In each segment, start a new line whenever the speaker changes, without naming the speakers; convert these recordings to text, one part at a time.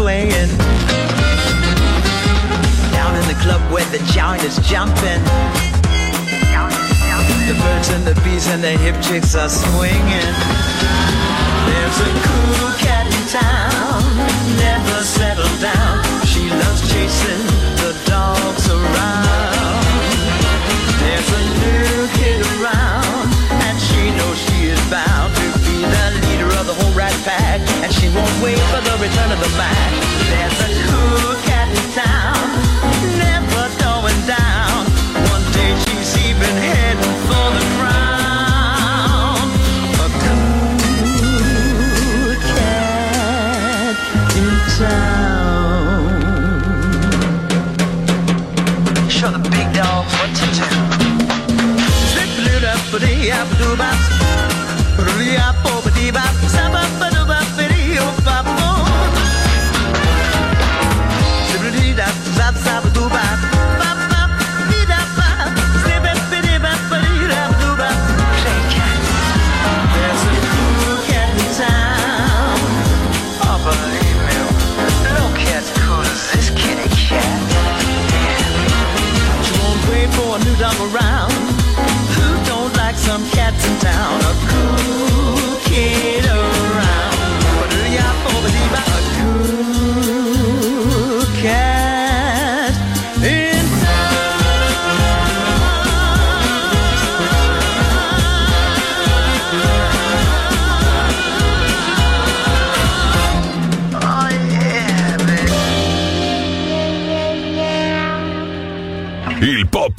All Ba-dee-yap-o-ba-dee-bop. Sa-ba-ba-doo-bop-ba-dee-oh-bop-oh.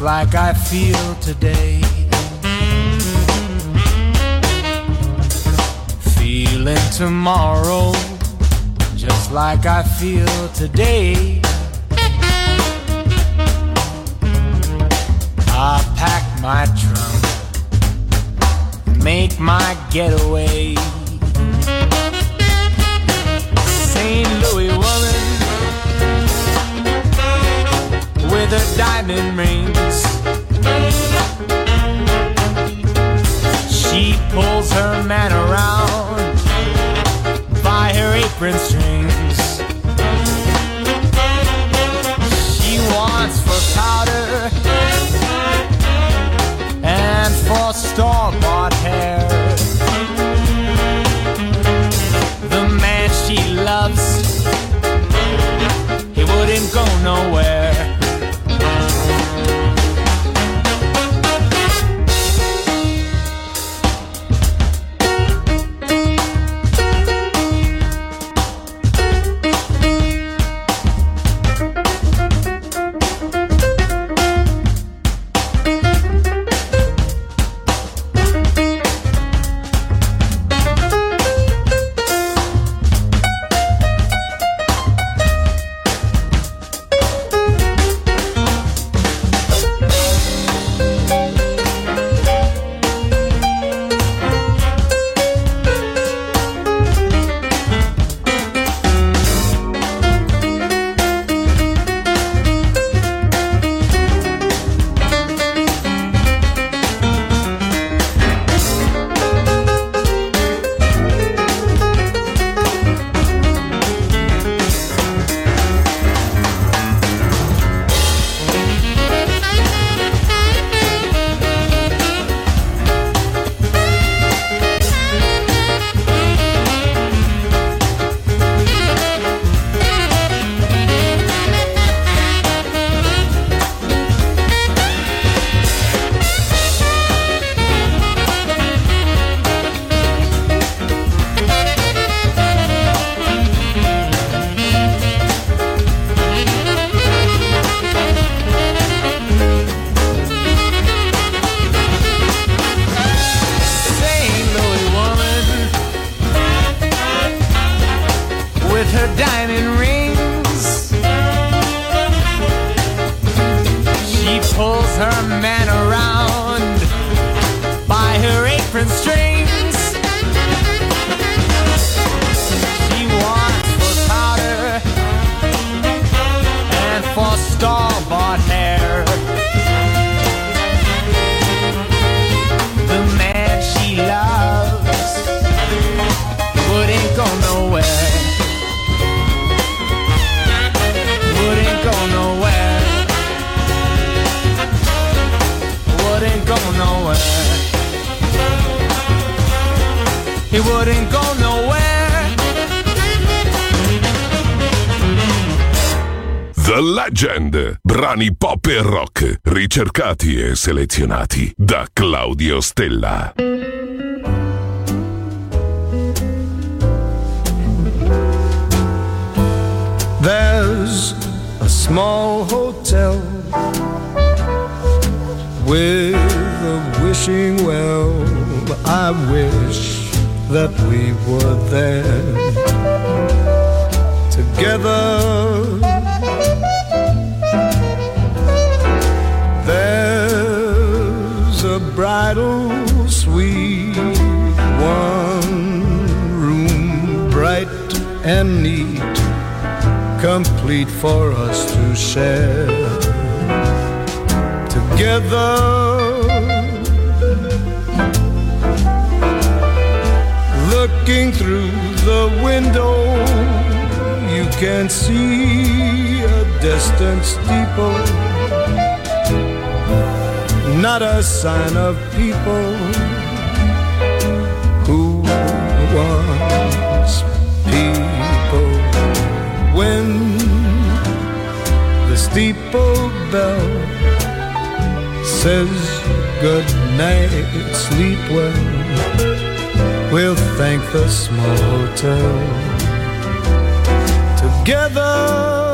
Like
I
feel today. Feeling tomorrow just like I feel today. I pack my trunk, make my getaway. St. Louis her diamond rings. She pulls her man around by her apron strings. She wants for powder and for store bought hair. The man she loves, he wouldn't go nowhere.
Selezionati da Claudio Stella.
There's a small hotel with a wishing well. I wish that we were there together. Bridal suite, one room bright and neat complete for us to share together. Looking through the window, you can see a distant steeple.
Not a sign of people who wants people when the steeple bell says good night, sleep well. We'll thank the small hotel together.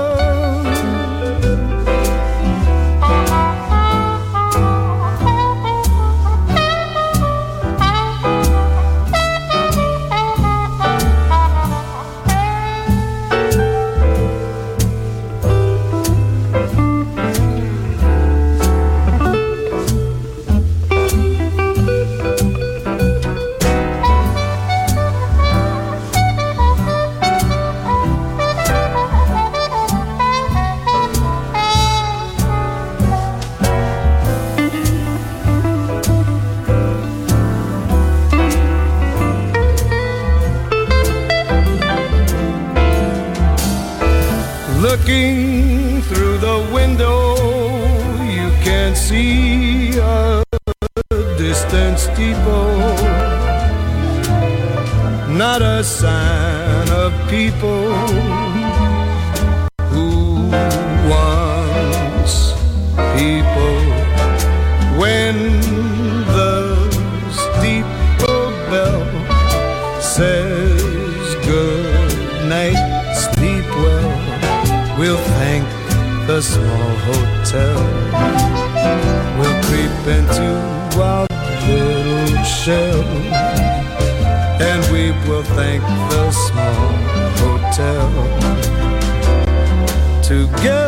Looking through the window, you can see a distant steeple. Not a sign of people the small hotel. We'll creep into our little shell. And we will thank the small hotel. Together.